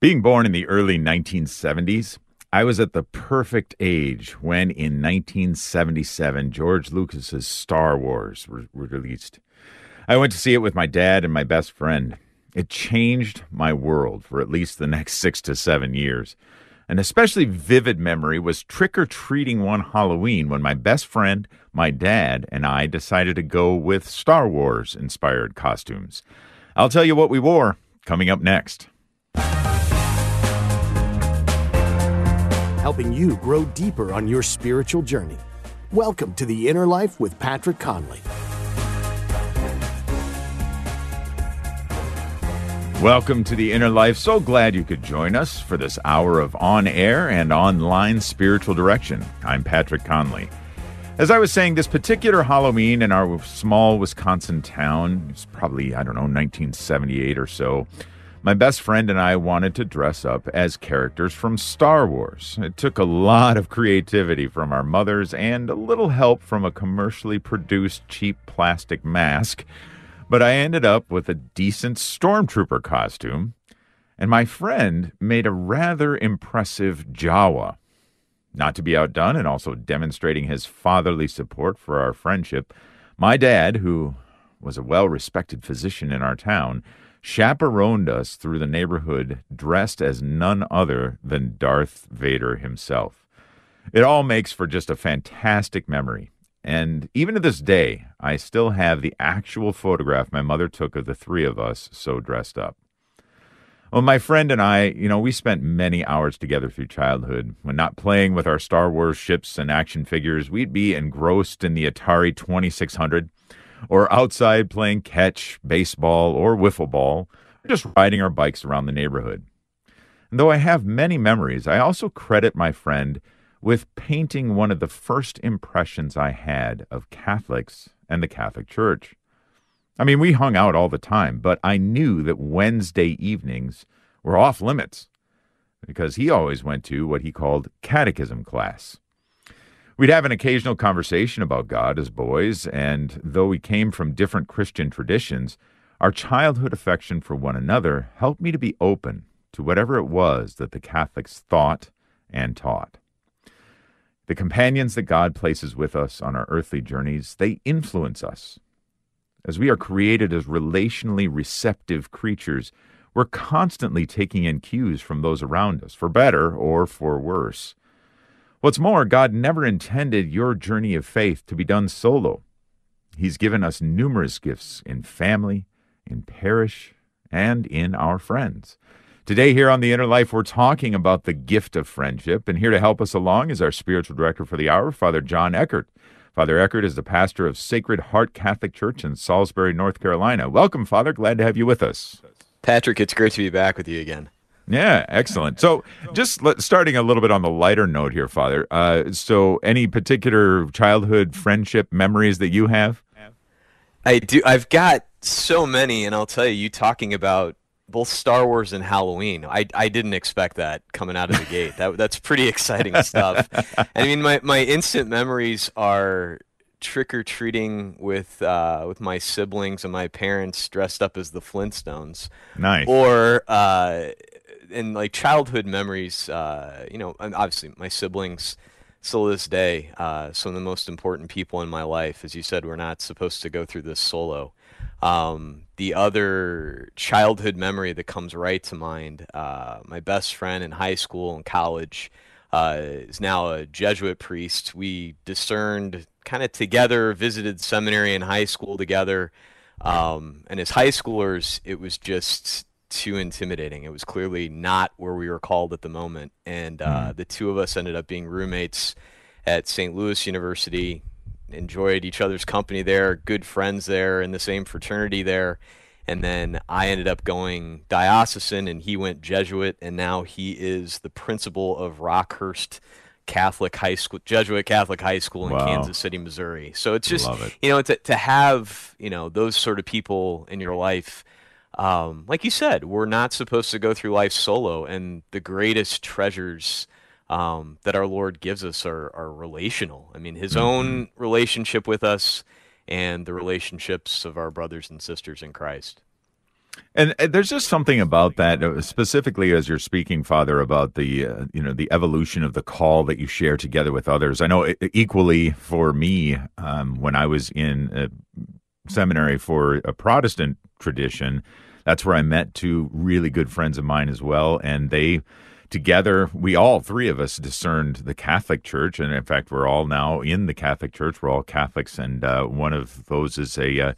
Being born in the early 1970s, I was at the perfect age when, in 1977, George Lucas's Star Wars was released. I went to see it with my dad and my best friend. It changed my world for at least the next six to seven years. An especially vivid memory was trick or treating one Halloween when my best friend, my dad, and I decided to go with Star Wars inspired costumes. I'll tell you what we wore coming up next. Helping you grow deeper on your spiritual journey. Welcome to the Inner Life with Patrick Conley. Welcome to the Inner Life. So glad you could join us for this hour of on air and online spiritual direction. I'm Patrick Conley. As I was saying, this particular Halloween in our small Wisconsin town, it's probably, I don't know, 1978 or so, my best friend and I wanted to dress up as characters from Star Wars. It took a lot of creativity from our mothers and a little help from a commercially produced cheap plastic mask, but I ended up with a decent stormtrooper costume, and my friend made a rather impressive Jawa. Not to be outdone and also demonstrating his fatherly support for our friendship, my dad, who was a well respected physician in our town, chaperoned us through the neighborhood dressed as none other than Darth Vader himself. It all makes for just a fantastic memory. And even to this day, I still have the actual photograph my mother took of the three of us so dressed up. Well, my friend and I, you know, we spent many hours together through childhood. When not playing with our Star Wars ships and action figures, we'd be engrossed in the Atari 2600 or outside playing catch, baseball, or wiffle ball, or just riding our bikes around the neighborhood. And though I have many memories, I also credit my friend with painting one of the first impressions I had of Catholics and the Catholic Church. I mean, we hung out all the time, but I knew that Wednesday evenings were off limits because he always went to what he called catechism class. We'd have an occasional conversation about God as boys, and though we came from different Christian traditions, our childhood affection for one another helped me to be open to whatever it was that the Catholics thought and taught. The companions that God places with us on our earthly journeys, they influence us. As we are created as relationally receptive creatures, we're constantly taking in cues from those around us, for better or for worse. What's more, God never intended your journey of faith to be done solo. He's given us numerous gifts in family, in parish, and in our friends. Today, here on The Inner Life, we're talking about the gift of friendship. And here to help us along is our spiritual director for the hour, Father John Eckert. Father Eckert is the pastor of Sacred Heart Catholic Church in Salisbury, North Carolina. Welcome, Father. Glad to have you with us. Patrick, it's great to be back with you again. Yeah, excellent. So, just let, starting a little bit on the lighter note here, Father. Uh, so, any particular childhood friendship memories that you have? I do. I've got so many, and I'll tell you, you talking about both Star Wars and Halloween. I, I didn't expect that coming out of the gate. That that's pretty exciting stuff. I mean, my, my instant memories are trick or treating with uh, with my siblings and my parents dressed up as the Flintstones. Nice. Or uh, and like childhood memories, uh, you know, obviously my siblings still to this day, uh, some of the most important people in my life. As you said, we're not supposed to go through this solo. Um, the other childhood memory that comes right to mind, uh, my best friend in high school and college uh, is now a Jesuit priest. We discerned kind of together, visited seminary and high school together. Um, and as high schoolers, it was just too intimidating. It was clearly not where we were called at the moment. And uh, mm. the two of us ended up being roommates at St. Louis University, enjoyed each other's company there, good friends there, in the same fraternity there. And then I ended up going diocesan, and he went Jesuit, and now he is the principal of Rockhurst Catholic High School, Jesuit Catholic High School in wow. Kansas City, Missouri. So it's just, it. you know, to, to have, you know, those sort of people in your life – um, like you said, we're not supposed to go through life solo, and the greatest treasures um, that our Lord gives us are, are relational. I mean, His mm-hmm. own relationship with us and the relationships of our brothers and sisters in Christ. And uh, there's just something about that, uh, specifically as you're speaking, Father, about the uh, you know the evolution of the call that you share together with others. I know equally for me um, when I was in seminary for a Protestant tradition, that's where I met two really good friends of mine as well, and they together we all three of us discerned the Catholic Church, and in fact we're all now in the Catholic Church. We're all Catholics, and uh, one of those is a uh,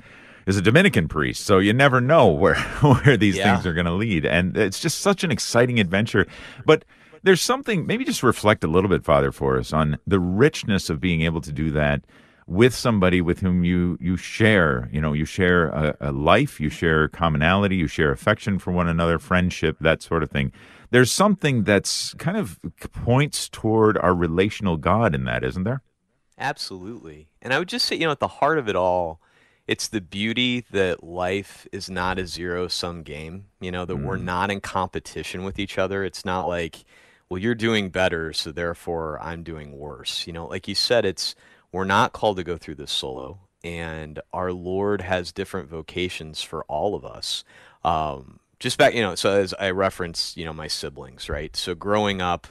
is a Dominican priest. So you never know where where these yeah. things are going to lead, and it's just such an exciting adventure. But there's something maybe just reflect a little bit, Father, for us on the richness of being able to do that with somebody with whom you you share you know you share a, a, life you share commonality you share affection for one another friendship that sort of thing. There's something that's kind of points toward our relational god in that isn't there? Absolutely. And i would just say you know at the heart of it all it's the beauty that life is not a zero sum game you know that mm. we're not in competition with each other. It's not like well you're doing better so therefore i'm doing worse. You know like you said it's we're not called to go through this solo, and our Lord has different vocations for all of us. Um, just back, you know, so as I reference, you know, my siblings, right? So growing up,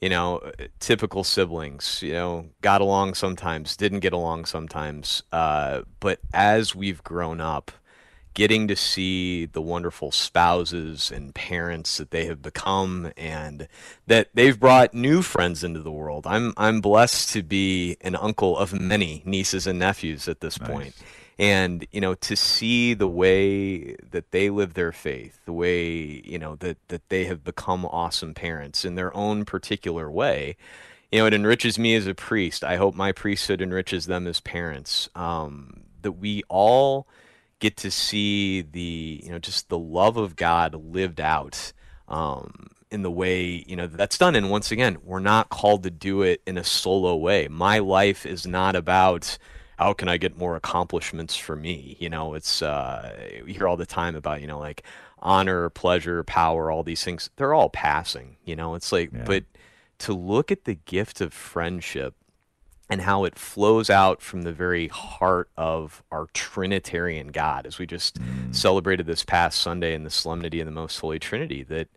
you know, typical siblings, you know, got along sometimes, didn't get along sometimes. Uh, but as we've grown up, getting to see the wonderful spouses and parents that they have become and that they've brought new friends into the world. I'm I'm blessed to be an uncle of many nieces and nephews at this nice. And you know to see the way that they live their faith, the way you know that that they have become awesome parents in their own particular way, you know it enriches me as a priest. I hope my priesthood enriches them as parents. Um, that we all get to see the you know just the love of God lived out um, in the way you know that's done. And once again, we're not called to do it in a solo way. My life is not about how can I get more accomplishments for me. You know, it's uh, we hear all the time about you know like honor, pleasure, power, all these things. They're all passing. You know, it's like yeah. but to look at the gift of friendship and how it flows out from the very heart of our Trinitarian God, as we just mm. celebrated this past Sunday in the solemnity of the Most Holy Trinity, that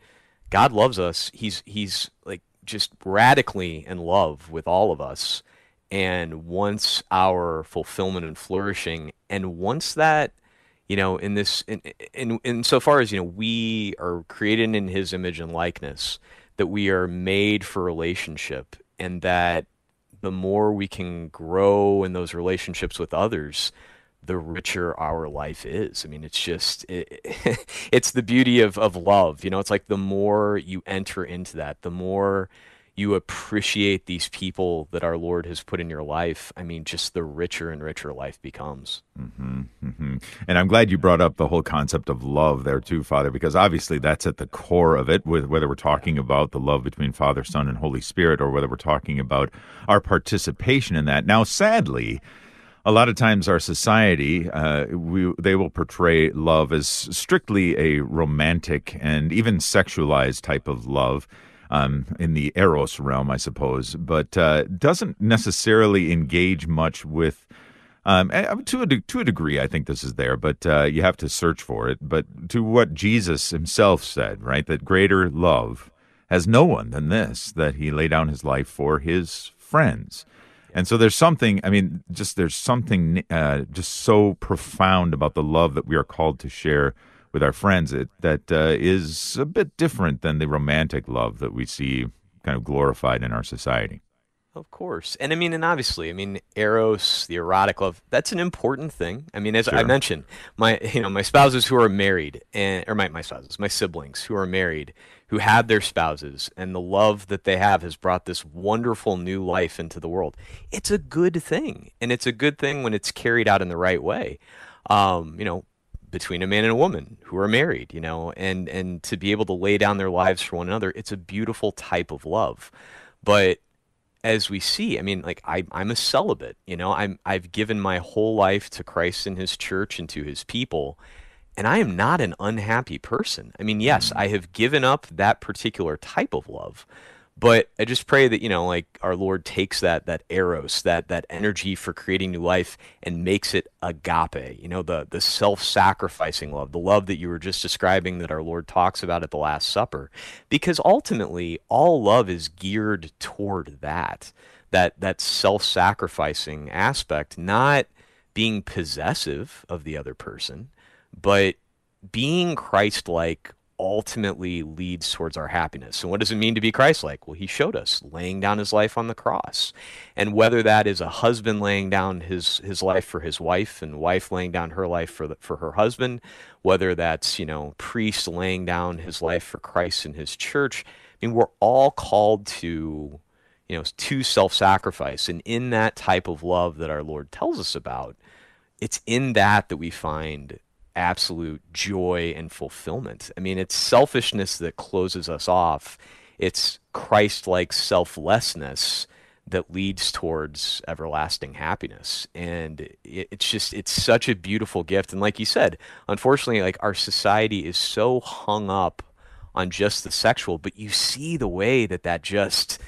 God loves us. He's he's like just radically in love with all of us, and wants our fulfillment and flourishing. And once that, you know, in this, in in, in so far as you know, we are created in His image and likeness, that we are made for relationship, and that the more we can grow in those relationships with others, the richer our life is. I mean, it's just it, it's the beauty of of love. You know, it's like the more you enter into that, the more you appreciate these people that our Lord has put in your life, I mean, just the richer and richer life becomes. Mm-hmm, mm-hmm. And I'm glad you brought up the whole concept of love there too, Father, because obviously that's at the core of it. With whether we're talking about the love between Father, Son, and Holy Spirit, or whether we're talking about our participation in that. Now, sadly a lot of times our society uh, we, they will portray love as strictly a romantic and even sexualized type of love um, in the eros realm, I suppose, but uh, doesn't necessarily engage much with. Um, to a to a degree, I think this is there, but uh, you have to search for it. But to what Jesus Himself said, right, that greater love has no one than this, that He lay down His life for His friends. And so there's something, I mean, just there's something uh, just so profound about the love that we are called to share with our friends it, that uh, is a bit different than the romantic love that we see kind of glorified in our society. Of course. And I mean, and obviously, I mean, Eros, the erotic love, that's an important thing. I mean, as sure. I mentioned, my, you know, my spouses who are married and, or my, my spouses, my siblings who are married, who have their spouses and the love that they have has brought this wonderful new life into the world. It's a good thing. And it's a good thing when it's carried out in the right way. Um, you know, between a man and a woman who are married, you know, and and to be able to lay down their lives for one another, it's a beautiful type of love. But as we see, I mean, like I, I'm a celibate, you know, I'm I've given my whole life to Christ and His church and to His people, and I am not an unhappy person. I mean, yes, mm-hmm. I have given up that particular type of love, But I just pray that, you know, like our Lord takes that that eros, that that energy for creating new life and makes it agape, you know, the the self-sacrificing love, the love that you were just describing that our Lord talks about at the Last Supper. Because ultimately all love is geared toward that. That that self-sacrificing aspect, not being possessive of the other person, but being Christ like ultimately leads towards our happiness. And what does it mean to be Christ like? Well, he showed us laying down his life on the cross. And whether that is a husband laying down his, his life for his wife and wife laying down her life for, the, for her husband, whether that's, you know, priest laying down his life for Christ and his church, I mean, we're all called to, you know, to self-sacrifice. And in that type of love that our Lord tells us about, it's in that that we find absolute joy and fulfillment. I mean, it's selfishness that closes us off. It's Christ-like selflessness that leads towards everlasting happiness. And it's just it's such a beautiful gift. And like you said, unfortunately, like our society is so hung up on just the sexual, but you see the way that that just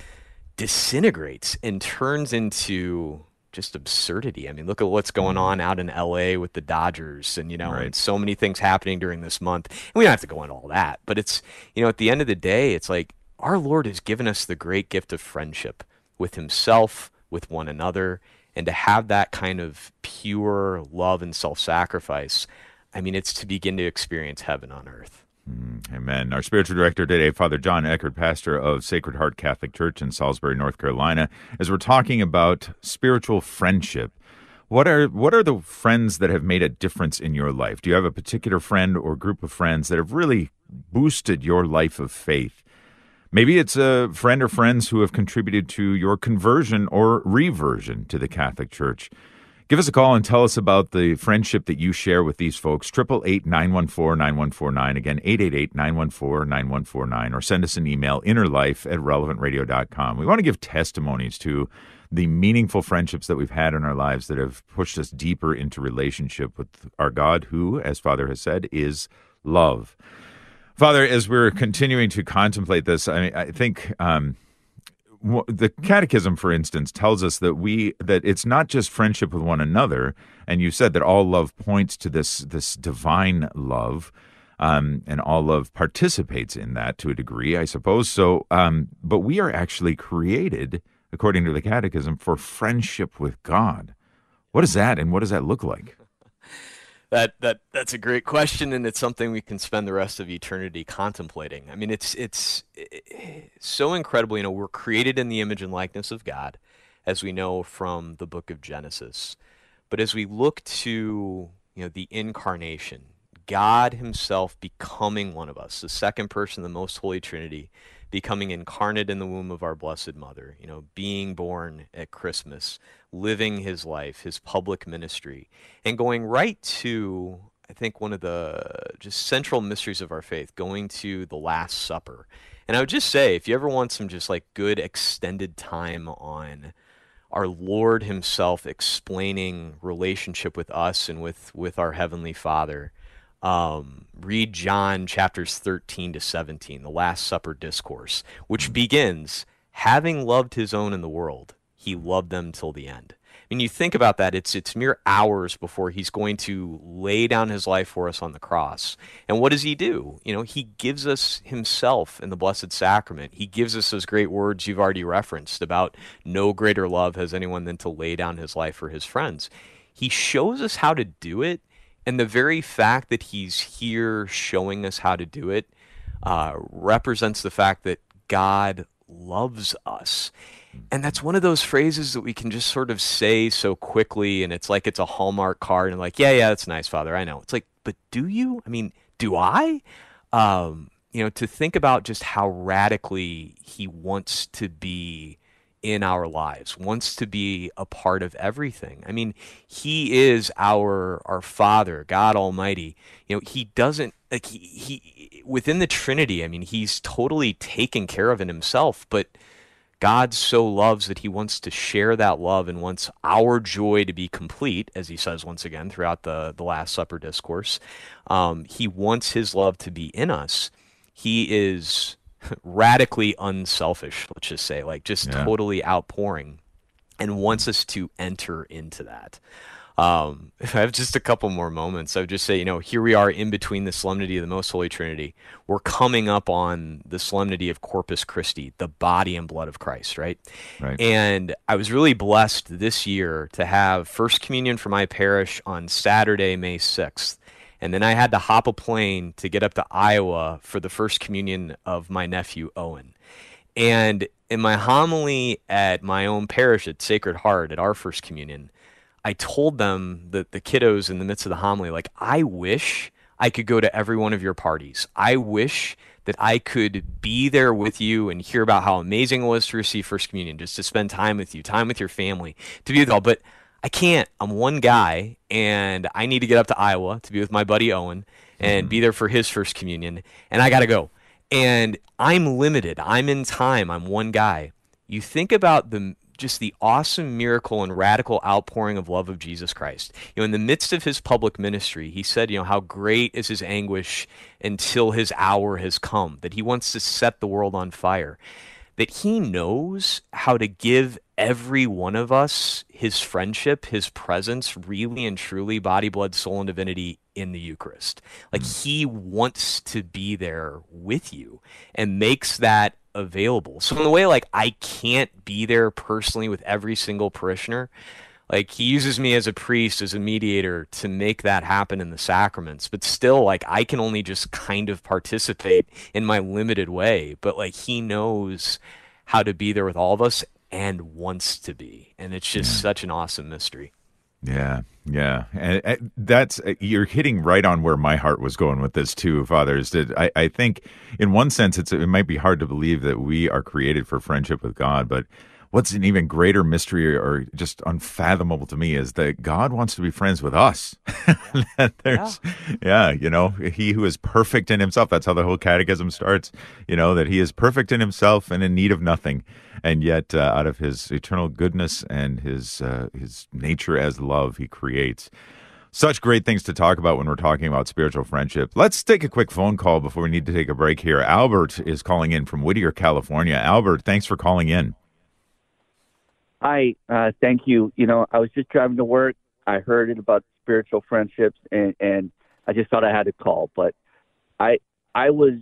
disintegrates and turns into just absurdity. I mean, look at what's going mm-hmm. on out in LA with the Dodgers and, you know, right. and so many things happening during this month. And we don't have to go into all that, but it's, you know, at the end of the day, it's like our Lord has given us the great gift of friendship with himself, with one another, and to have that kind of pure love and self-sacrifice. I mean, it's to begin to experience heaven on earth. Mm, amen. Our spiritual director today, Father John Eckert, pastor of Sacred Heart Catholic Church in Salisbury, North Carolina, as we're talking about spiritual friendship. What are what are the friends that have made a difference in your life? Do you have a particular friend or group of friends that have really boosted your life of faith? Maybe it's a friend or friends who have contributed to your conversion or reversion to the Catholic Church. Give us a call and tell us about the friendship that you share with these folks. 888 914 9149. Again, 888 914 9149. Or send us an email, innerlife at relevantradio.com. We want to give testimonies to the meaningful friendships that we've had in our lives that have pushed us deeper into relationship with our God, who, as Father has said, is love. Father, as we're continuing to contemplate this, I, I think. Um, the catechism for instance tells us that we that it's not just friendship with one another and you said that all love points to this this divine love um, and all love participates in that to a degree i suppose. So um, but we are actually created according to the catechism for friendship with god. What is that and what does that look like that that that's a great question, and it's something we can spend the rest of eternity contemplating. I mean, it's it's, it's so incredible. You know, we're created in the image and likeness of God, as we know from the book of Genesis. But as we look to you know the incarnation, God Himself becoming one of us, the second person, of the most holy Trinity, becoming incarnate in the womb of our Blessed Mother, you know, being born at Christmas, living his life, his public ministry, and going right to, I think, one of the just central mysteries of our faith, going to the Last Supper. And I would just say, if you ever want some just like good extended time on our Lord Himself explaining relationship with us and with, with our Heavenly Father, um, read John chapters 13 to 17, the Last Supper discourse, which begins, having loved his own in the world, he loved them till the end. And you think about that, it's it's mere hours before he's going to lay down his life for us on the cross. And what does he do? You know, he gives us himself in the Blessed Sacrament. He gives us those great words you've already referenced about no greater love has anyone than to lay down his life for his friends. He shows us how to do it and the very fact that he's here showing us how to do it uh, represents the fact that God loves us. And that's one of those phrases that we can just sort of say so quickly, and it's like it's a Hallmark card, and like, yeah, yeah, that's nice, Father. I know. It's like, but do you? I mean, do I? Um, you know, to think about just how radically he wants to be in our lives, wants to be a part of everything. I mean, he is our our Father, God Almighty. You know, he doesn't like he, he within the Trinity. I mean, he's totally taken care of in himself, but God so loves that he wants to share that love and wants our joy to be complete, as he says once again throughout the, the Last Supper discourse. Um, he wants his love to be in us. He is radically unselfish, let's just say, like just Yeah. totally outpouring, and wants us to enter into that. Um, if I have just a couple more moments, I would just say, you know, here we are in between the solemnity of the Most Holy Trinity. We're coming up on the solemnity of Corpus Christi, the body and blood of Christ, right? Right. And I was really blessed this year to have First Communion for my parish on Saturday, May 6th. And then I had to hop a plane to get up to Iowa for the First Communion of my nephew, Owen. And in my homily at my own parish at Sacred Heart, at our First Communion, I told them that the kiddos in the midst of the homily, like, I wish I could go to every one of your parties. I wish that I could be there with you and hear about how amazing it was to receive First Communion, just to spend time with you, time with your family, to be with all. But I can't. I'm one guy, and I need to get up to Iowa to be with my buddy Owen and be mm-hmm. there for his First Communion, and I got to go. And I'm limited. I'm in time. I'm one guy. You think about the just the awesome miracle and radical outpouring of love of Jesus Christ. You know, in the midst of his public ministry, he said, you know, how great is his anguish until his hour has come, that he wants to set the world on fire, that he knows how to give every one of us his friendship, his presence, really and truly, body, blood, soul, and divinity in the Eucharist. Like hmm. he wants to be there with you and makes that available. So in the way like I can't be there personally with every single parishioner, like he uses me as a priest as a mediator to make that happen in the sacraments but still like i can only just kind of participate in my limited way but like he knows how to be there with all of us and wants to be and it's just such an awesome mystery Yeah, yeah, and, and that's uh, you're hitting right on where my heart was going with this too, fathers. That I, I think, in one sense, it's it might be hard to believe that we are created for friendship with God, but what's an even greater mystery or just unfathomable to me is that God wants to be friends with us. there's, yeah. you know, He who is perfect in Himself. That's how the whole Catechism starts. You know that He is perfect in Himself and in need of nothing and yet uh, out of his eternal goodness and his uh, his nature as love he creates such great things to talk about when we're talking about spiritual friendship let's take a quick phone call before we need to take a break here albert is calling in from whittier california albert thanks for calling in Hi, uh, thank you. You know, I was just driving to work. I heard it about spiritual friendships, and, and I just thought I had to call. But I I was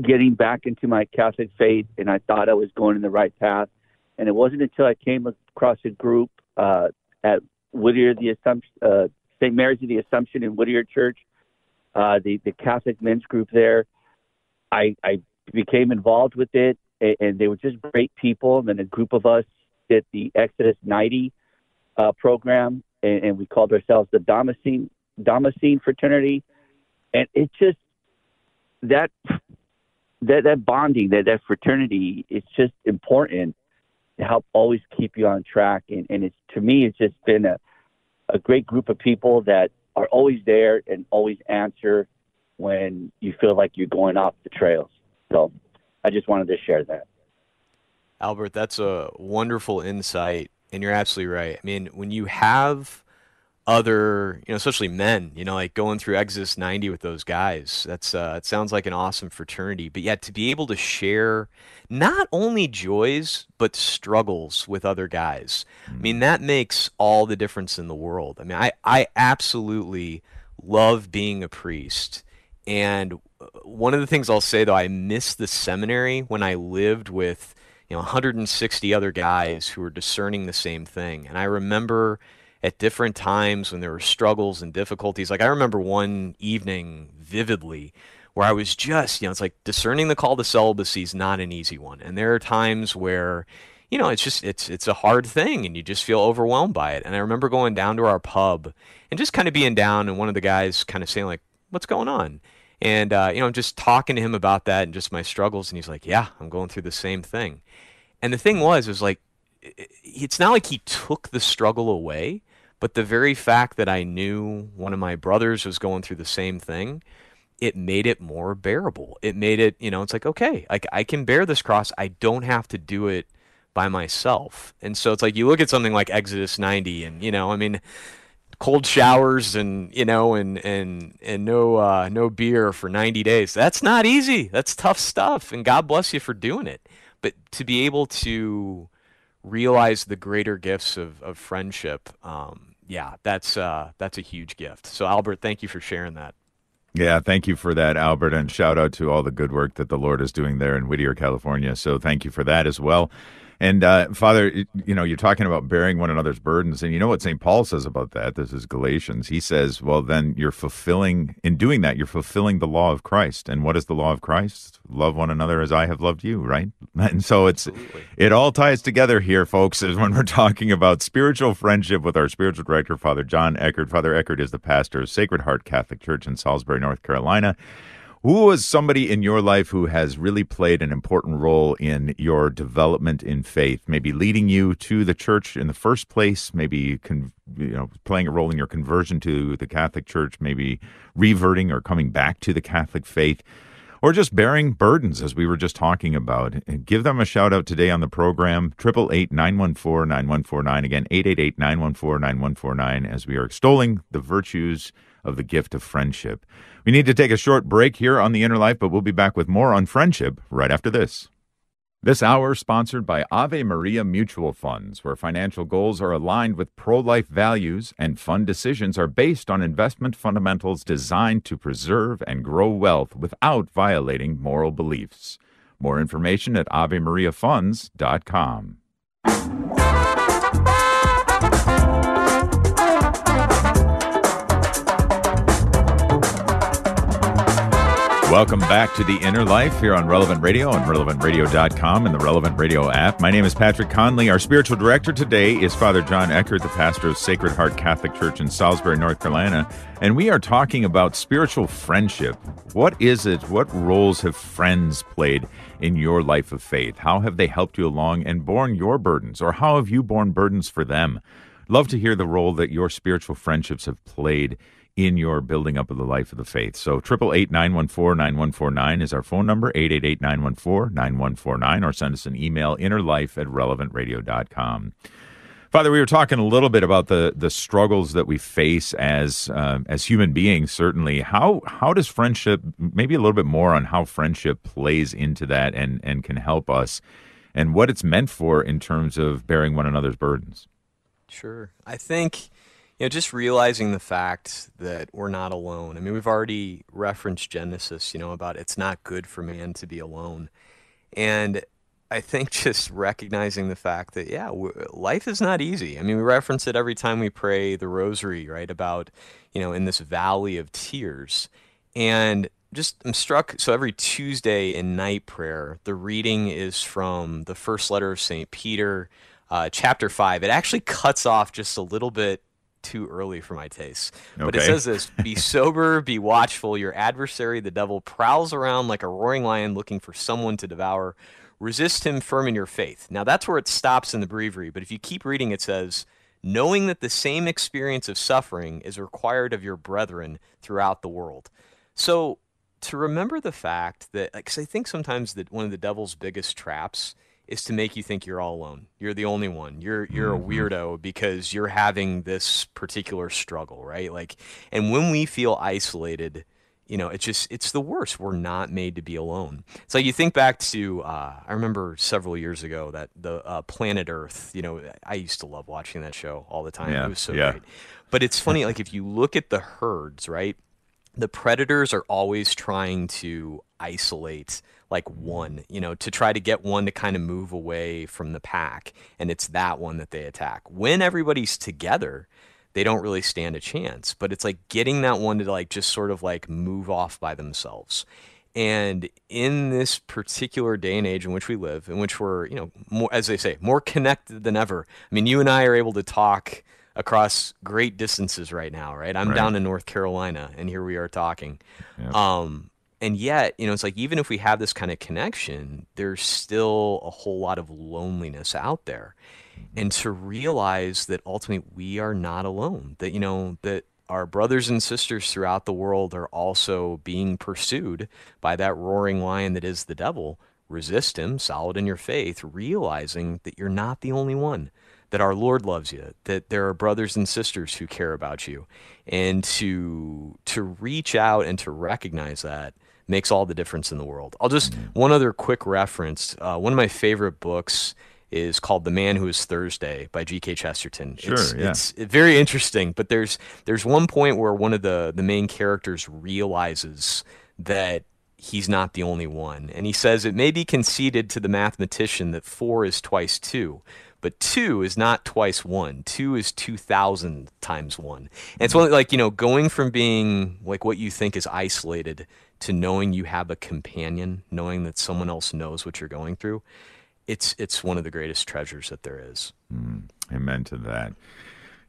getting back into my Catholic faith, and I thought I was going in the right path. And it wasn't until I came across a group uh, at Whittier the Assumption, uh, St. Mary's of the Assumption in Whittier Church, uh, the the Catholic men's group there. I I became involved with it, and, and they were just great people. And then a group of us the Exodus 90 uh, program, and, and we called ourselves the Damascene Damascene fraternity. And it just that that that bonding, that that fraternity, it's just important to help always keep you on track. And, and it's to me, it's just been a a great group of people that are always there and always answer when you feel like you're going off the trails. So I just wanted to share that. Albert, that's a wonderful insight, and you're absolutely right. I mean, when you have other, you know, especially men, you know, like going through Exodus 90 with those guys, that's uh, it sounds like an awesome fraternity. But yet to be able to share not only joys but struggles with other guys, I mean, that makes all the difference in the world. I mean, I I absolutely love being a priest. And uh, one of the things I'll say though, I miss the seminary when I lived with you know 160 other guys who were discerning the same thing. And I remember at different times when there were struggles and difficulties. Like I remember one evening vividly where I was just, you know, it's like discerning the call to celibacy is not an easy one. And there are times where you know, it's just it's it's a hard thing and you just feel overwhelmed by it. And I remember going down to our pub and just kind of being down and one of the guys kind of saying like, "What's going on?" And uh, you know, I'm just talking to him about that and just my struggles and he's like, "Yeah, I'm going through the same thing." And the thing was, it was like it's not like he took the struggle away, but the very fact that I knew one of my brothers was going through the same thing, it made it more bearable. It made it, you know, it's like, okay, like I can bear this cross. I don't have to do it by myself. And so it's like you look at something like Exodus 90 and, you know, I mean, cold showers and you know and and and no uh, no beer for 90 days. That's not easy. That's tough stuff. And God bless you for doing it. But to be able to realize the greater gifts of, of friendship, um, yeah, that's uh, that's a huge gift. So Albert, thank you for sharing that. Yeah, thank you for that, Albert, and shout out to all the good work that the Lord is doing there in Whittier, California. So thank you for that as well. And uh, Father, you know, you're talking about bearing one another's burdens, and you know what St. Paul says about that. This is Galatians. He says, "Well, then you're fulfilling in doing that. You're fulfilling the law of Christ. And what is the law of Christ? Love one another as I have loved you." Right. And so it's Absolutely. it all ties together here, folks. Is when we're talking about spiritual friendship with our spiritual director, Father John Eckert. Father Eckert is the pastor of Sacred Heart Catholic Church in Salisbury, North Carolina. Who was somebody in your life who has really played an important role in your development in faith? Maybe leading you to the church in the first place, maybe con- you know playing a role in your conversion to the Catholic Church, maybe reverting or coming back to the Catholic faith, or just bearing burdens as we were just talking about. And give them a shout out today on the program triple eight nine one four nine one four nine again eight eight eight nine one four nine one four nine as we are extolling the virtues of the gift of friendship. We need to take a short break here on The Inner Life, but we'll be back with more on friendship right after this. This hour sponsored by Ave Maria Mutual Funds, where financial goals are aligned with pro life values and fund decisions are based on investment fundamentals designed to preserve and grow wealth without violating moral beliefs. More information at AveMariaFunds.com. Welcome back to The Inner Life here on Relevant Radio and relevantradio.com and the Relevant Radio app. My name is Patrick Conley. Our spiritual director today is Father John Eckert, the pastor of Sacred Heart Catholic Church in Salisbury, North Carolina. And we are talking about spiritual friendship. What is it? What roles have friends played in your life of faith? How have they helped you along and borne your burdens? Or how have you borne burdens for them? Love to hear the role that your spiritual friendships have played in your building up of the life of the faith. So triple eight nine one four nine one four nine is our phone number, 888-914-9149, or send us an email, innerlife at relevantradio.com. Father, we were talking a little bit about the the struggles that we face as uh, as human beings. Certainly, how how does friendship? Maybe a little bit more on how friendship plays into that and and can help us, and what it's meant for in terms of bearing one another's burdens. Sure, I think you know, just realizing the fact that we're not alone. I mean, we've already referenced Genesis, you know, about it's not good for man to be alone. And I think just recognizing the fact that, yeah, life is not easy. I mean, we reference it every time we pray the rosary, right? About, you know, in this valley of tears. And just I'm struck. So every Tuesday in night prayer, the reading is from the first letter of St. Peter, uh, chapter 5. It actually cuts off just a little bit too early for my taste. Okay. But it says this Be sober, be watchful. Your adversary, the devil, prowls around like a roaring lion looking for someone to devour. Resist him firm in your faith. Now, that's where it stops in the breviary. But if you keep reading, it says, Knowing that the same experience of suffering is required of your brethren throughout the world. So, to remember the fact that, because I think sometimes that one of the devil's biggest traps is to make you think you're all alone. You're the only one. You're you're mm-hmm. a weirdo because you're having this particular struggle, right? Like and when we feel isolated, you know, it's just it's the worst. We're not made to be alone. It's like you think back to uh, I remember several years ago that the uh, Planet Earth. You know, I used to love watching that show all the time. Yeah, it was so yeah. great. But it's funny, like if you look at the herds, right? The predators are always trying to isolate like one, you know, to try to get one to kind of move away from the pack. And it's that one that they attack. When everybody's together, they don't really stand a chance. But it's like getting that one to like just sort of like move off by themselves. And in this particular day and age in which we live, in which we're, you know, more, as they say, more connected than ever. I mean, you and I are able to talk across great distances right now, right? I'm right. down in North Carolina, and here we are talking. Yep. Um, and yet you know it's like even if we have this kind of connection there's still a whole lot of loneliness out there. And to realize that ultimately we are not alone that you know that our brothers and sisters throughout the world are also being pursued by that roaring lion that is the devil resist him solid in your faith realizing that you're not the only one that our Lord loves you, that there are brothers and sisters who care about you, and to to reach out and to recognize that makes all the difference in the world. I'll just mm-hmm. one other quick reference. Uh, one of my favorite books is called The Man Who Is Thursday by G.K. Chesterton. Sure, it's, yeah. it's very interesting, but there's there's one point where one of the the main characters realizes that he's not the only one. And he says it may be conceded to the mathematician that four is twice two, but two is not twice one. Two is 2,000 times one. And it's only like, you know, going from being like what you think is isolated to knowing you have a companion, knowing that someone else knows what you're going through. It's, it's one of the greatest treasures that there is. Mm, amen to that.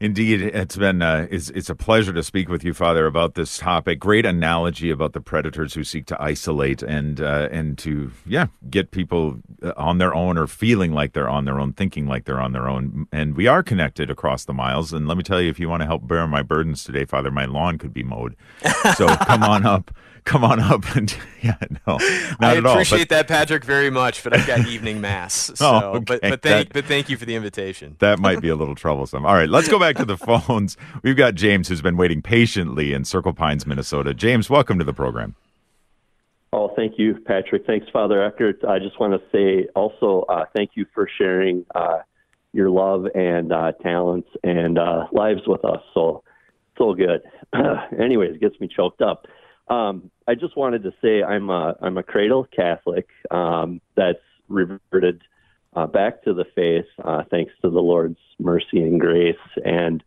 Indeed, it's been uh, it's, it's a pleasure to speak with you, Father, about this topic. Great analogy about the predators who seek to isolate and uh, and to yeah get people uh, on their own or feeling like they're on their own, thinking like they're on their own. And we are connected across the miles. And let me tell you, if you want to help bear my burdens today, Father, my lawn could be mowed. So come on up come on up and yeah no not I at all, appreciate that Patrick very much but I've got evening mass oh, so oh, okay. but but thank that, but thank you for the invitation that might be a little troublesome all right let's go back to the phones we've got James who's been waiting patiently in Circle Pines Minnesota James welcome to the program Oh, thank you, Patrick. Thanks, Father Eckert. I just want to say also uh, thank you for sharing uh, your love and uh, talents and uh, lives with us. So, so good. Anyways, it gets me choked up. Um, I just wanted to say I'm a I'm a cradle Catholic um, that's reverted uh, back to the faith uh, thanks to the Lord's mercy and grace and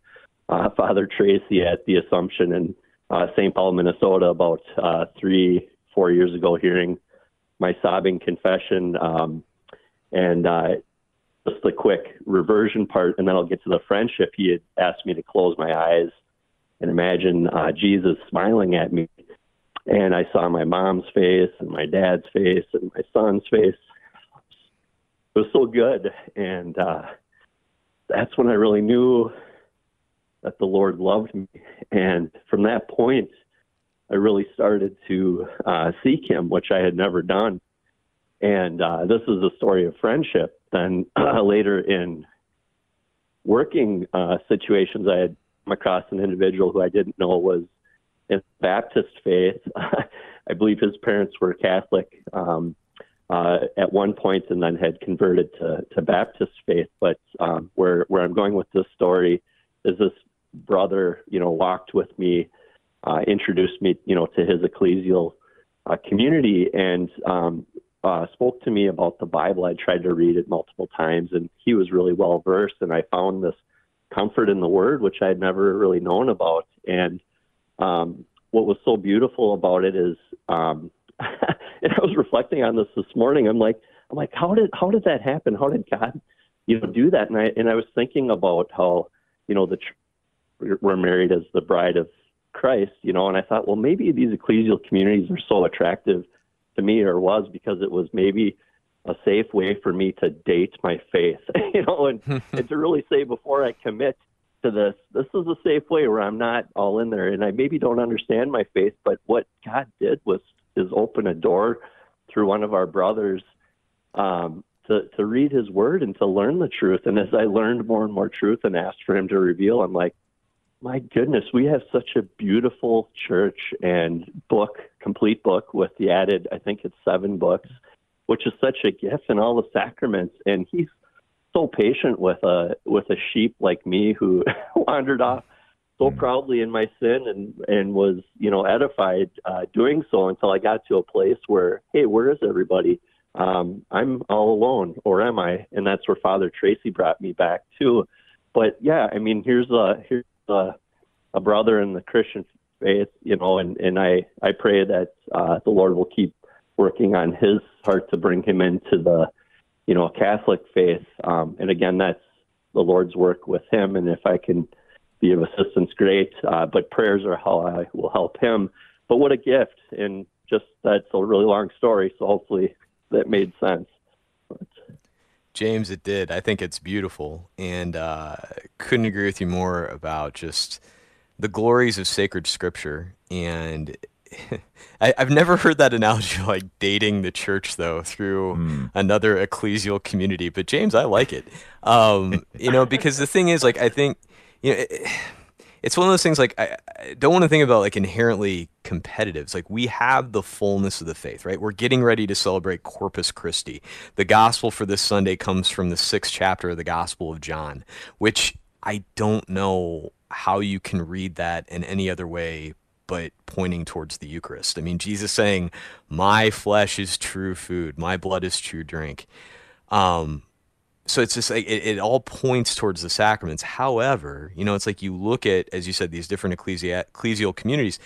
uh, Father Tracy at the Assumption in uh, St. Paul, Minnesota, about uh, three four years ago, hearing my sobbing confession um, and uh, just the quick reversion part, and then I'll get to the friendship. He had asked me to close my eyes and imagine Jesus smiling at me and I saw my mom's face and my dad's face and my son's face. It was so good, and uh, that's when I really knew that the Lord loved me. And from that point, I really started to uh, seek Him, which I had never done. And uh, this is a story of friendship. Then uh, later in working uh, situations, I had come across an individual who I didn't know was in Baptist faith. I believe his parents were Catholic um, uh, at one point and then had converted to, to Baptist faith. But um, where where I'm going with this story is this brother, you know, walked with me, uh, introduced me, you know, to his ecclesial uh, community, and um, uh, spoke to me about the Bible. I tried to read it multiple times, and he was really well versed. And I found this comfort in the Word, which I had never really known about, and um, what was so beautiful about it is, um, and I was reflecting on this this morning. I'm like, I'm like, how did how did that happen? How did God, you know, do that? And I and I was thinking about how, you know, the we're married as the bride of Christ, you know, and I thought, well, maybe these ecclesial communities are so attractive to me, or was because it was maybe a safe way for me to date my faith, you know, and, and to really say before I commit, to this. This is a safe way where I'm not all in there, and I maybe don't understand my faith, but what God did was is open a door through one of our brothers um, to to read His Word and to learn the truth. And as I learned more and more truth and asked for Him to reveal, I'm like, my goodness, we have such a beautiful church and book, complete book with the added, I think it's seven books, which is such a gift and all the sacraments. And He's so patient with a with a sheep like me who wandered off so mm. proudly in my sin and and was you know edified uh, doing so until I got to a place where hey where is everybody um, I'm all alone or am I and that's where Father Tracy brought me back to but yeah I mean here's a here's a, a brother in the Christian faith you know and and I I pray that uh, the Lord will keep working on his heart to bring him into the you know, Catholic faith. Um, and again, that's the Lord's work with him. And if I can be of assistance, great. Uh, but prayers are how I will help him. But what a gift. And just that's a really long story. So hopefully that made sense. But, James, it did. I think it's beautiful. And uh, couldn't agree with you more about just the glories of sacred scripture and I, have never heard that analogy like dating the church though through mm. another ecclesial community. But James, I like it. Um, you know, because the thing is, like, I think you know. It, it's one of those things like I, I, don't want to think about like inherently competitive. It's like we have the fullness of the faith, right? We're getting ready to celebrate Corpus Christi. The gospel for this Sunday comes from the sixth chapter of the Gospel of John, which I don't know how you can read that in any other way but pointing towards the Eucharist. I mean, Jesus saying, "My flesh is true food, my blood is true drink." Um, so it's just like it, it, all points towards the sacraments. However, you know, it's like you look at, as you said, these different ecclesi- ecclesial communities.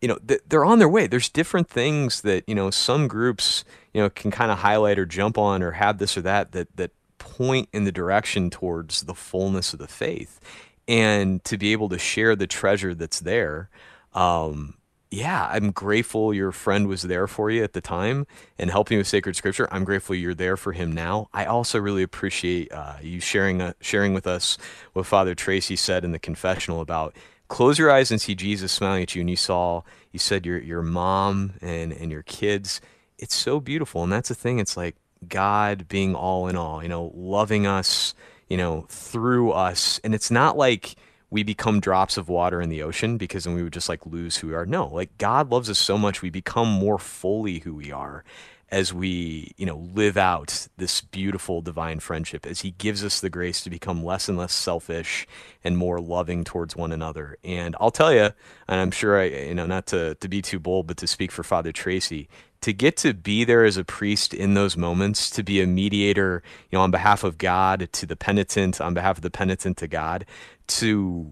You know, they're on their way. There's different things that you know some groups you know can kind of highlight or jump on or have this or that that that point in the direction towards the fullness of the faith, and to be able to share the treasure that's there um, yeah, I'm grateful your friend was there for you at the time and helping with sacred scripture. I'm grateful you're there for him now. I also really appreciate uh, you sharing uh, sharing with us what Father Tracy said in the confessional about close your eyes and see Jesus smiling at you. And you saw, you said your your mom and and your kids. It's so beautiful, and that's the thing. It's like God being all in all, you know, loving us, you know, through us, and it's not like we become drops of water in the ocean because then we would just like lose who we are. No, like God loves us so much we become more fully who we are as we, you know, live out this beautiful divine friendship as he gives us the grace to become less and less selfish and more loving towards one another. And I'll tell you, and I'm sure I, you know, not to to be too bold, but to speak for Father Tracy, to get to be there as a priest in those moments, to be a mediator, you know, on behalf of God to the penitent, on behalf of the penitent to God, to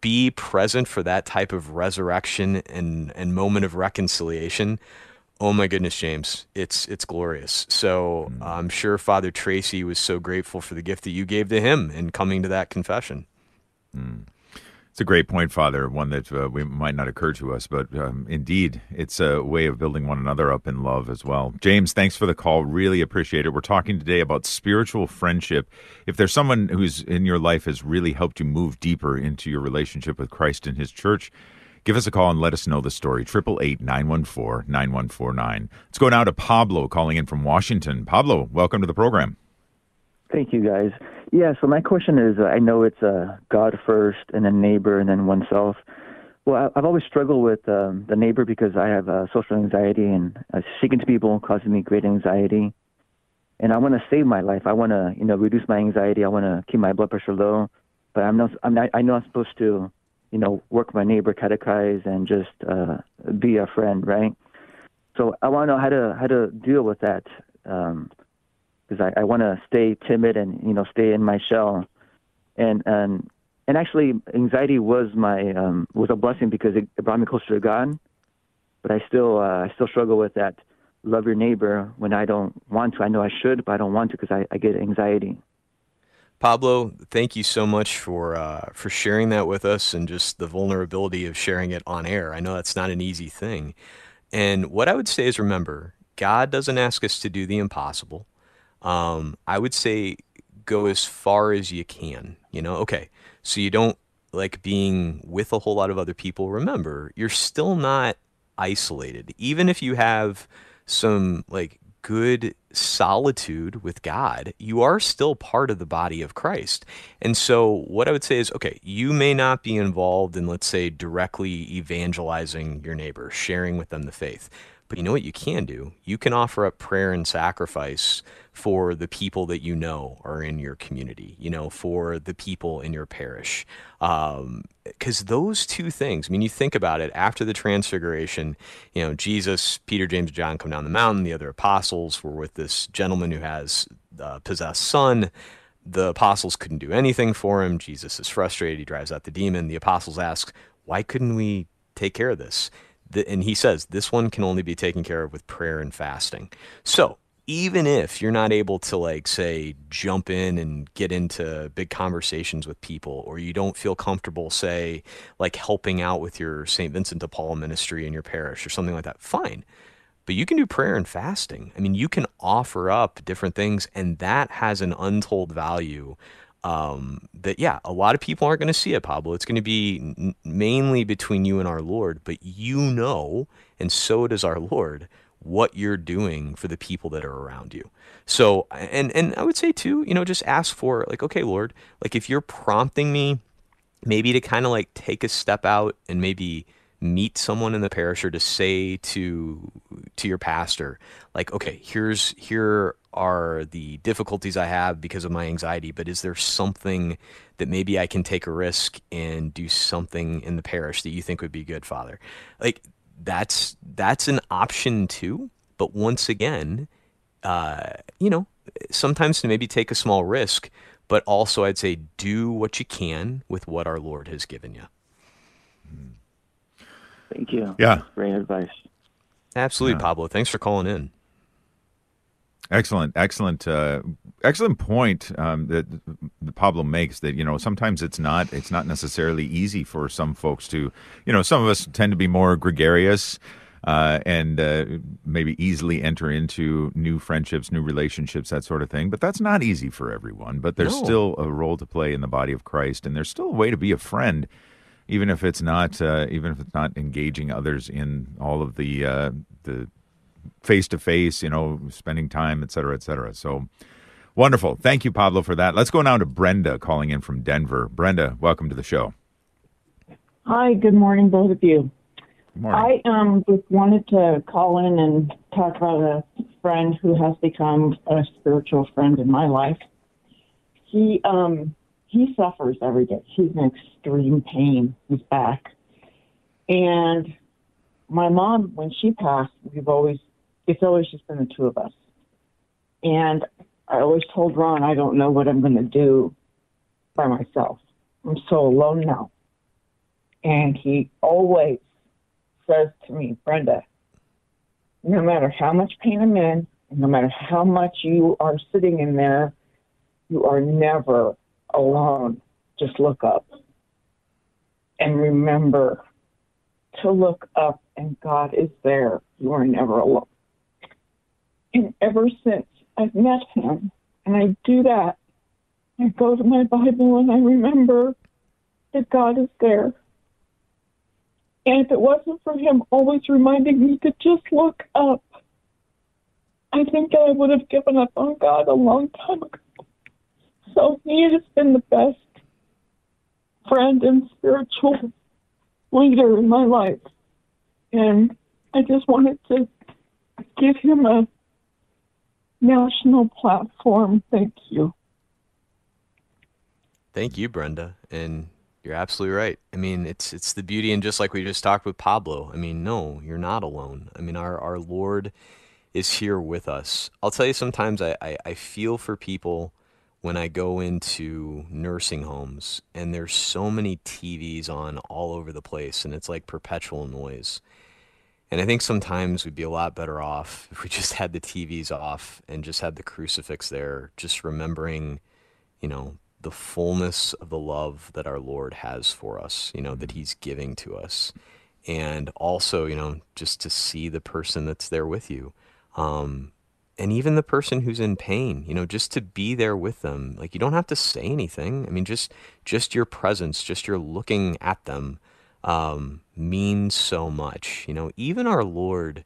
be present for that type of resurrection and, and moment of reconciliation. Oh my goodness, James, it's it's glorious. So mm. I'm sure Father Tracy was so grateful for the gift that you gave to him in coming to that confession. Mm. It's a great point, Father. One that uh, we might not occur to us, but um, indeed, it's a way of building one another up in love as well. James, thanks for the call. Really appreciate it. We're talking today about spiritual friendship. If there's someone who's in your life has really helped you move deeper into your relationship with Christ and His Church, give us a call and let us know the story. Triple eight nine one four nine one four nine. Let's go now to Pablo calling in from Washington. Pablo, welcome to the program. Thank you, guys. Yeah, so my question is uh, I know it's uh, God first and then neighbor and then oneself. Well, I've always struggled with um, the neighbor because I have uh, social anxiety and uh, speaking to people causes me great anxiety. And I want to save my life. I want to, you know, reduce my anxiety. I want to keep my blood pressure low. But I'm not, I'm not, I know I'm supposed to, you know, work my neighbor, catechize, and just uh, be a friend, right? So I want to know how to how to deal with that. Um, because I, I want to stay timid and you know stay in my shell, and and and actually anxiety was my um, was a blessing because it, it brought me closer to God, but I still uh, I still struggle with that love your neighbor when I don't want to. I know I should, but I don't want to because I, I get anxiety. Pablo, thank you so much for uh, for sharing that with us and just the vulnerability of sharing it on air. I know that's not an easy thing. And what I would say is remember, God doesn't ask us to do the impossible um, I would say go as far as you can. You know, okay, so you don't like being with a whole lot of other people. Remember, you're still not isolated, even if you have some like good solitude with God, you are still part of the body of Christ. And so, what I would say is okay, you may not be involved in, let's say, directly evangelizing your neighbor, sharing with them the faith. But you know what you can do? You can offer up prayer and sacrifice for the people that you know are in your community, you know, for the people in your parish. Because um, those two things, I mean, you think about it, after the transfiguration, you know, Jesus, Peter, James, and John come down the mountain, the other apostles were with this gentleman who has a possessed son. The apostles couldn't do anything for him. Jesus is frustrated. He drives out the demon. The apostles ask, Why couldn't we take care of this? And he says this one can only be taken care of with prayer and fasting. So even if you're not able to like say jump in and get into big conversations with people or you don't feel comfortable say like helping out with your St. Vincent de Paul ministry in your parish or something like that fine but you can do prayer and fasting i mean you can offer up different things and that has an untold value um, that yeah, a lot of people aren't going to see it, Pablo. It's going to be n- mainly between you and our Lord, but you know, and so does our Lord, what you're doing for the people that are around you. So, and and I would say too, you know, just ask for like, okay, Lord, like if you're prompting me, maybe to kind of like take a step out and maybe meet someone in the parish or to say to to your pastor like okay here's here are the difficulties i have because of my anxiety but is there something that maybe i can take a risk and do something in the parish that you think would be good father like that's that's an option too but once again uh you know sometimes to maybe take a small risk but also i'd say do what you can with what our lord has given you Thank you. Yeah. Great advice. Absolutely, Yeah. Pablo. Thanks for calling in. Excellent, excellent, uh, excellent point um, that the Pablo makes. That you know sometimes it's not it's not necessarily easy for some folks to you know some of us tend to be more gregarious uh, and uh, maybe easily enter into new friendships, new relationships, that sort of thing. But that's not easy for everyone. But there's No. still a role to play in the body of Christ, and there's still a way to be a friend, even if it's not uh, even if it's not engaging others in all of the uh, the face to face, you know, spending time, et cetera, et cetera. So wonderful. Thank you, Pablo, for that. Let's go now to Brenda calling in from Denver. Brenda, welcome to the show. Hi, good morning, both of you. Good morning. I um just wanted to call in and talk about a friend who has become a spiritual friend in my life. He um he suffers every day. He's in extreme pain. His back, and my mom, when she passed, we've always it's always just been the two of us. And I always told Ron, I don't know what I'm going to do by myself. I'm so alone now. And he always says to me, Brenda, no matter how much pain I'm in, no matter how much you are sitting in there, you are never alone. Just look up. And remember to look up, and God is there. You are never alone. And ever since I've met him, and I do that, I go to my Bible and I remember that God is there. And if it wasn't for him always reminding me to just look up, I think I would have given up on God a long time ago. So he has been the best friend and spiritual leader in my life. And I just wanted to give him a national platform. Thank you. Thank you, Brenda. And you're absolutely right. I mean, it's it's the beauty and just like we just talked with Pablo. I mean, no, you're not alone. I mean, our our Lord is here with us. I'll tell you sometimes I, I, I feel for people when I go into nursing homes and there's so many TVs on all over the place and it's like perpetual noise. And I think sometimes we'd be a lot better off if we just had the TVs off and just had the crucifix there, just remembering, you know, the fullness of the love that our Lord has for us, you know, that He's giving to us. And also, you know, just to see the person that's there with you. Um, and even the person who's in pain, you know, just to be there with them. Like you don't have to say anything. I mean, just just your presence, just your looking at them um, means so much. You know, even our Lord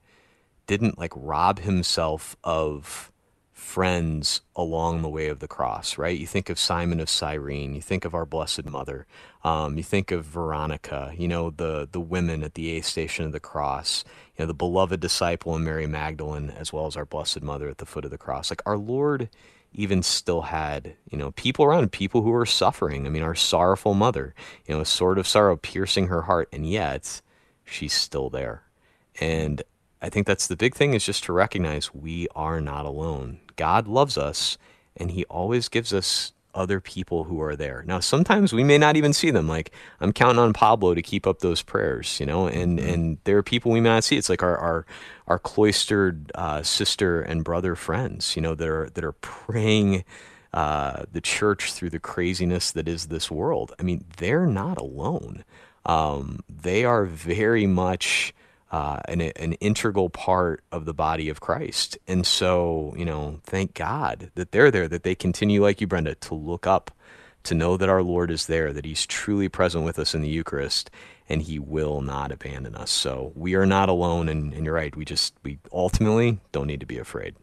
didn't like rob himself of friends along the way of the cross, right? You think of Simon of Cyrene, you think of our Blessed Mother, um, you think of Veronica, you know, the the women at the A station of the cross, you know, the beloved disciple and Mary Magdalene, as well as our Blessed Mother at the foot of the cross. Like our Lord even still had, you know, people around, people who were suffering. I mean, our sorrowful mother, you know, a sword of sorrow piercing her heart, and yet she's still there. And I think that's the big thing is just to recognize we are not alone. God loves us and he always gives us other people who are there. Now sometimes we may not even see them. Like I'm counting on Pablo to keep up those prayers, you know, and and there are people we may not see. It's like our our our cloistered uh, sister and brother friends, you know, that are that are praying uh, the church through the craziness that is this world. I mean, they're not alone. Um, they are very much uh, an, an integral part of the body of Christ. And so, you know, thank God that they're there, that they continue, like you, Brenda, to look up to know that our Lord is there, that He's truly present with us in the Eucharist, and He will not abandon us. So we are not alone, and, and you're right. We just we ultimately don't need to be afraid.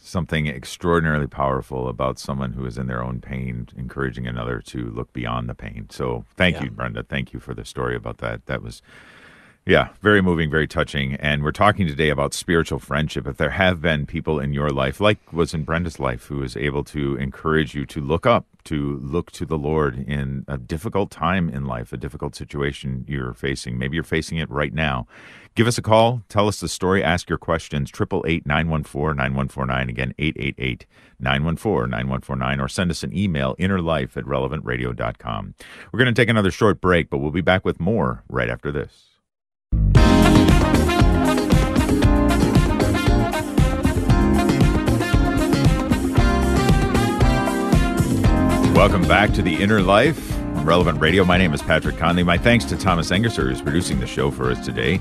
Something extraordinarily powerful about someone who is in their own pain, encouraging another to look beyond the pain. So, thank Yeah. you, Brenda. Thank you for the story about that. That was Yeah, very moving, very touching. And we're talking today about spiritual friendship. If there have been people in your life, like was in Brenda's life, who was able to encourage you to look up, to look to the Lord in a difficult time in life, a difficult situation you're facing. Maybe you're facing it right now. Give us a call. Tell us the story. Ask your questions. 888 914 9149. Again, 888 914 9149. Or send us an email, innerlife at relevantradio.com. We're going to take another short break, but we'll be back with more right after this. Welcome back to the Inner Life on Relevant Radio. My name is Patrick Conley. My thanks to Thomas Engerser, who's producing the show for us today,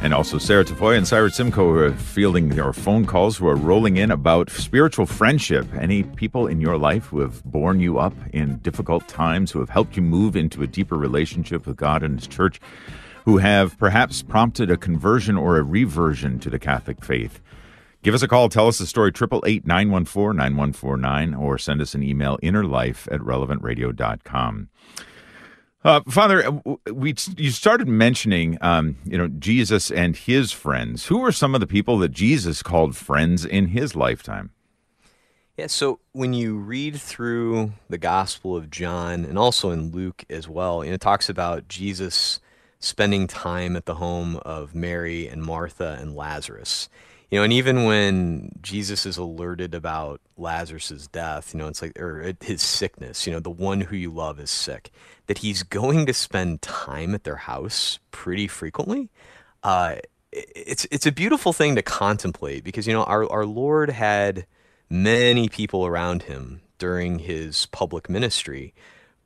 and also Sarah Tafoya and Cyrus Simcoe, who are fielding our phone calls, who are rolling in about spiritual friendship. Any people in your life who have borne you up in difficult times, who have helped you move into a deeper relationship with God and His church, who have perhaps prompted a conversion or a reversion to the Catholic faith. Give us a call. Tell us the story, 888 914 9149, or send us an email, innerlife at relevantradio.com. Uh, Father, uh, we you started mentioning, um, you know, Jesus and his friends. Who were some of the people that Jesus called friends in his lifetime? Yeah, so when you read through the Gospel of John and also in Luke as well, you know, it talks about Jesus spending time at the home of Mary and Martha and Lazarus. You know, and even when Jesus is alerted about Lazarus's death, you know, it's like or his sickness, you know, the one who you love is sick, that he's going to spend time at their house pretty frequently. Uh, it's it's a beautiful thing to contemplate because you know our our Lord had many people around him during his public ministry,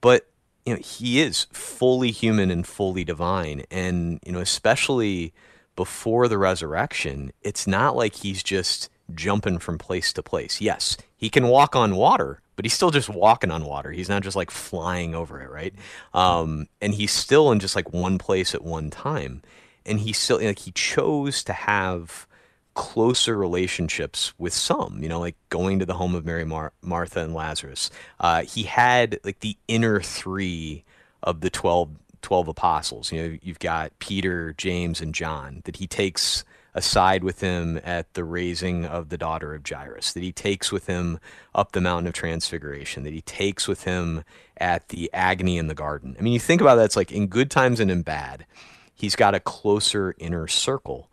but you know he is fully human and fully divine, and you know especially before the resurrection, it's not like he's just jumping from place to place. Yes, he can walk on water, but he's still just walking on water. He's not just like flying over it, right? Um, and he's still in just like one place at one time. And he still like he chose to have closer relationships with some, you know, like going to the home of Mary, Mar- Martha, and Lazarus. Uh, he had like the inner three of the 12, 12 apostles. You know, you've got Peter, James, and John that he takes aside with him at the raising of the daughter of Jairus, that he takes with him up the mountain of transfiguration, that he takes with him at the agony in the garden. I mean, you think about that, it's like in good times and in bad, he's got a closer inner circle.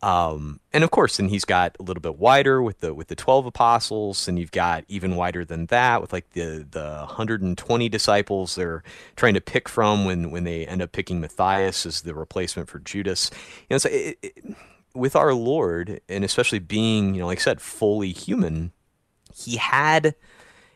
Um, and of course, then he's got a little bit wider with the with the twelve apostles, and you've got even wider than that with like the the hundred and twenty disciples they're trying to pick from when when they end up picking Matthias as the replacement for Judas. You know, so it, it, with our Lord, and especially being you know, like I said, fully human, he had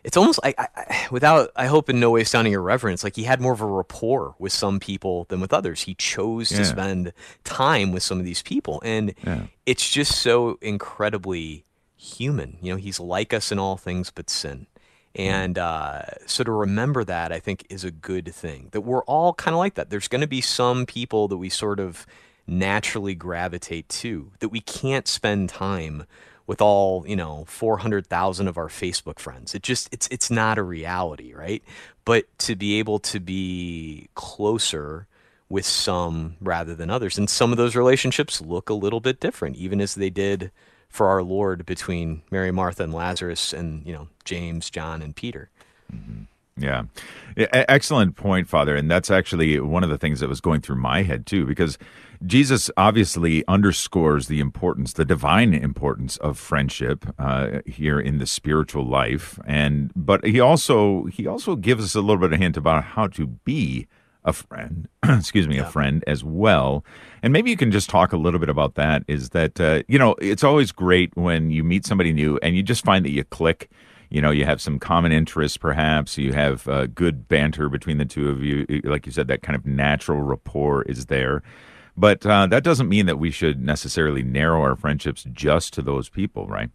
it's almost like I, I, without i hope in no way sounding irreverent like he had more of a rapport with some people than with others. He chose Yeah. to spend time with some of these people. And Yeah. it's just so incredibly human. You know he's like us in all things but sin. And uh, so to remember that i think is a good thing that we're all kind of like that. There's going to be some people that we sort of naturally gravitate to that we can't spend time with all you know 400,000 of our Facebook friends. It just it's it's not a reality, right? But to be able to be closer with some rather than others, and some of those relationships look a little bit different, even as they did for our Lord between Mary, Martha, and Lazarus, and you know James, John, and Peter. Mm-hmm. Yeah. E- Excellent point, Father. And that's actually one of the things that was going through my head, too, because Jesus obviously underscores the importance, the divine importance of friendship uh, here in the spiritual life. And, but he also, he also gives us a little bit of hint about how to be a friend, excuse me, a friend as well. And maybe you can just talk a little bit about that is that, uh, you know, it's always great when you meet somebody new and you just find that you click. You know you have some common interests perhaps. You have uh, good banter between the two of you. Like you said that kind of natural rapport is there but uh, that doesn't mean that we should necessarily narrow our friendships just to those people right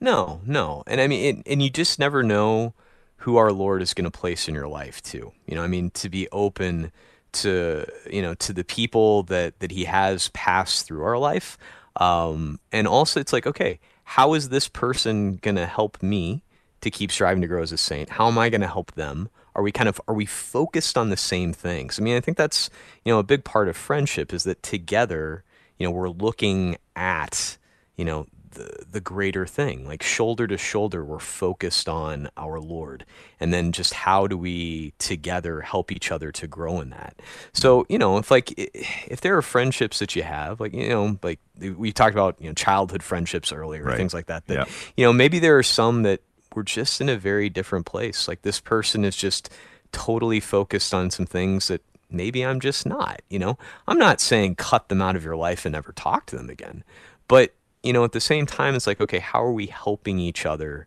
No, no, and I mean, it, and you just never know who our Lord is going to place in your life too. You know, I mean, to be open to you know to the people that that He has passed through our life, um, and also it's like, okay, how is this person going to help me to keep striving to grow as a saint? How am I going to help them? Are we kind of are we focused on the same things? I mean, I think that's you know a big part of friendship is that together, you know, we're looking at you know the the greater thing like shoulder to shoulder we're focused on our lord and then just how do we together help each other to grow in that so you know if like if there are friendships that you have like you know like we talked about you know childhood friendships earlier right. things like that that yeah. you know maybe there are some that we're just in a very different place like this person is just totally focused on some things that maybe I'm just not you know I'm not saying cut them out of your life and never talk to them again but you know, at the same time, it's like, okay, how are we helping each other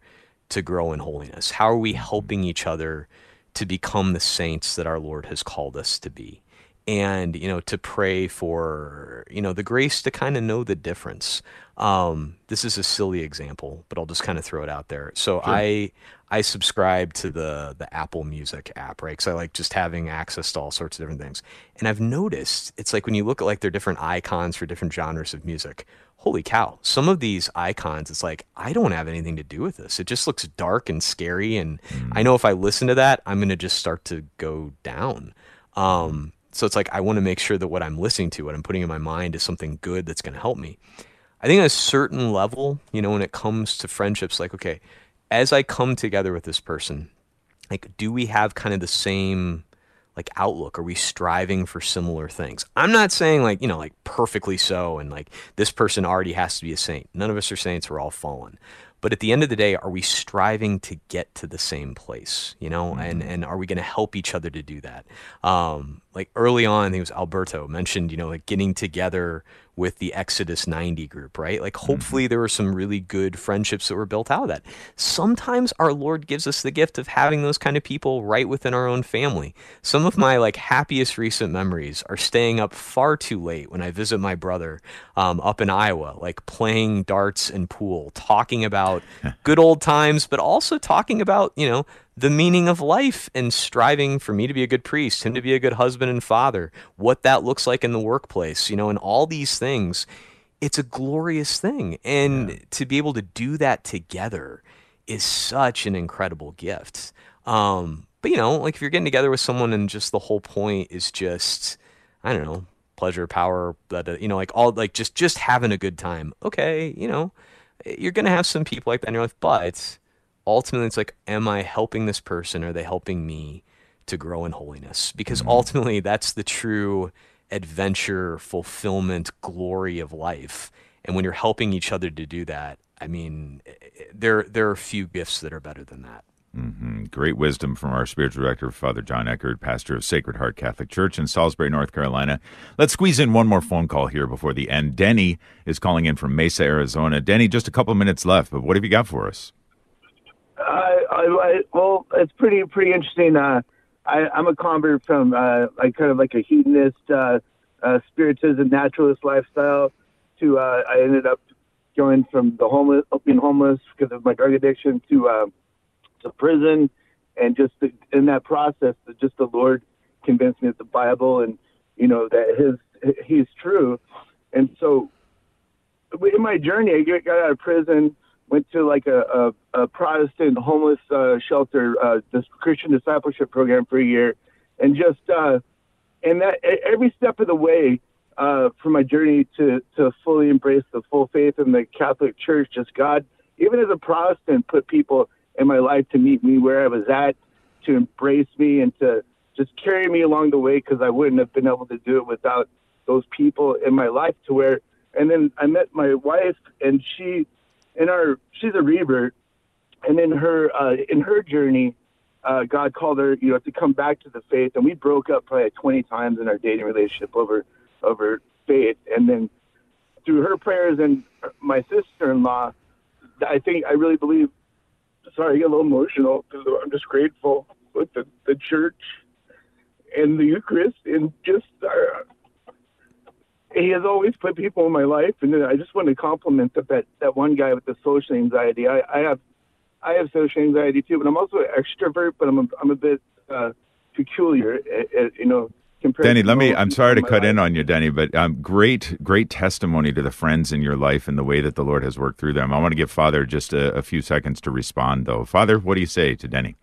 to grow in holiness? How are we helping each other to become the saints that our Lord has called us to be? And, you know, to pray for, you know, the grace to kind of know the difference. Um, this is a silly example, but I'll just kind of throw it out there. So sure. I, I subscribe to the the Apple Music app, right? Because I like just having access to all sorts of different things. And I've noticed it's like when you look at like their different icons for different genres of music, holy cow, some of these icons, it's like, I don't have anything to do with this. It just looks dark and scary. And mm. I know if I listen to that, I'm going to just start to go down. Um, so it's like, I want to make sure that what I'm listening to, what I'm putting in my mind is something good that's going to help me. I think at a certain level, you know, when it comes to friendships, like, okay, as I come together with this person, like, do we have kind of the same like outlook? Are we striving for similar things? I'm not saying like, you know, like perfectly so and like this person already has to be a saint. None of us are saints, we're all fallen. But at the end of the day, are we striving to get to the same place? You know, mm-hmm. and and are we going to help each other to do that? Um, like early on, I think it was Alberto mentioned, you know, like getting together with the Exodus 90 group, right? Like, mm-hmm. hopefully, mm-hmm. there were some really good friendships that were built out of that. Sometimes our Lord gives us the gift of having those kind of people right within our own family. Some of my like happiest recent memories are staying up far too late when I visit my brother um, up in Iowa, like playing darts and pool, talking about good old times, but also talking about, you know, the meaning of life and striving for me to be a good priest, him to be a good husband and father, what that looks like in the workplace, you know, and all these things. It's a glorious thing. And yeah. to be able to do that together is such an incredible gift. Um, but, you know, like if you're getting together with someone and just the whole point is just, I don't know, pleasure, power, that you know, like all, like just, just having a good time. Okay, you know, you're going to have some people like that in your life, but ultimately it's like am i helping this person are they helping me to grow in holiness because mm-hmm. ultimately that's the true adventure fulfillment glory of life and when you're helping each other to do that i mean there there are few gifts that are better than that mm-hmm. Great wisdom from our spiritual director, Father John Eckert, pastor of Sacred Heart Catholic Church in Salisbury, North Carolina. Let's squeeze in one more phone call here before the end. Denny is calling in from Mesa, Arizona. Denny, just a couple minutes left, but what have you got for us? I, I, well, it's pretty pretty interesting. Uh, I, I'm a convert from uh, like kind of like a hedonist, uh, uh, spiritism, naturalist lifestyle. To uh, I ended up going from the homeless, being homeless because of my drug addiction, to uh, to prison, and just the, in that process, just the Lord convinced me that the Bible and you know that His He's true, and so in my journey, I got out of prison went to like a, a, a Protestant homeless uh, shelter, uh, this Christian discipleship program for a year, and just uh, and that every step of the way uh, for my journey to to fully embrace the full faith in the Catholic Church, just God, even as a Protestant, put people in my life to meet me where I was at, to embrace me, and to just carry me along the way because I wouldn't have been able to do it without those people in my life. To where, and then I met my wife, and she in our she's a revert, and in her uh, in her journey, uh, God called her, you know, to come back to the faith, and we broke up probably 20 times in our dating relationship over over faith, and then through her prayers and my sister-in-law, I think I really believe. Sorry, I get a little emotional because I'm just grateful with the, the church and the Eucharist and just our, he has always put people in my life, and I just want to compliment that that, that one guy with the social anxiety. I, I have I have social anxiety too, but I'm also an extrovert, but I'm a, I'm a bit uh, peculiar, uh, you know. Denny, let me. I'm sorry to cut life. in on you, Denny, but um, great, great testimony to the friends in your life and the way that the Lord has worked through them. I want to give Father just a, a few seconds to respond, though. Father, what do you say to Denny?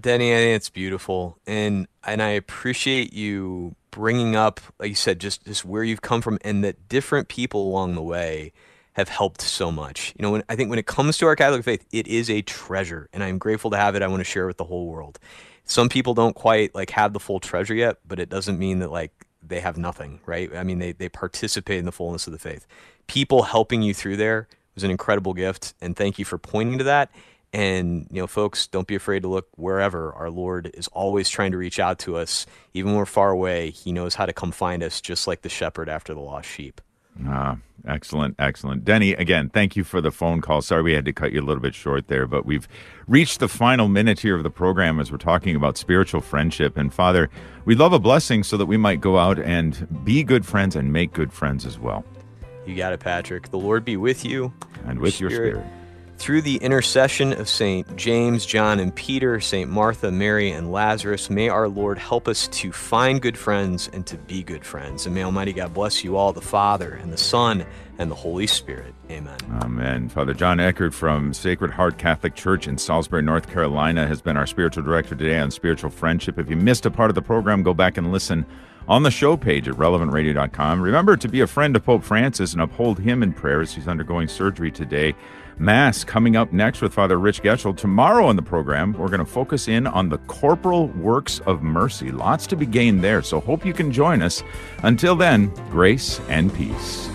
Denny, I think it's beautiful, and and I appreciate you bringing up, like you said, just just where you've come from, and that different people along the way have helped so much. You know, when, I think when it comes to our Catholic faith, it is a treasure, and I'm grateful to have it. I want to share it with the whole world. Some people don't quite like have the full treasure yet, but it doesn't mean that like they have nothing, right? I mean, they they participate in the fullness of the faith. People helping you through there was an incredible gift, and thank you for pointing to that. And, you know, folks, don't be afraid to look wherever. Our Lord is always trying to reach out to us. Even when we're far away, He knows how to come find us, just like the shepherd after the lost sheep. Ah, excellent, excellent. Denny, again, thank you for the phone call. Sorry we had to cut you a little bit short there, but we've reached the final minute here of the program as we're talking about spiritual friendship. And Father, we love a blessing so that we might go out and be good friends and make good friends as well. You got it, Patrick. The Lord be with you. And with your spirit. Your spirit. Through the intercession of St. James, John, and Peter, St. Martha, Mary, and Lazarus, may our Lord help us to find good friends and to be good friends. And may Almighty God bless you all, the Father, and the Son, and the Holy Spirit. Amen. Amen. Father John Eckert from Sacred Heart Catholic Church in Salisbury, North Carolina, has been our spiritual director today on spiritual friendship. If you missed a part of the program, go back and listen on the show page at relevantradio.com. Remember to be a friend of Pope Francis and uphold him in prayer as he's undergoing surgery today. Mass coming up next with Father Rich Getchell. Tomorrow on the program, we're going to focus in on the corporal works of mercy. Lots to be gained there, so hope you can join us. Until then, grace and peace.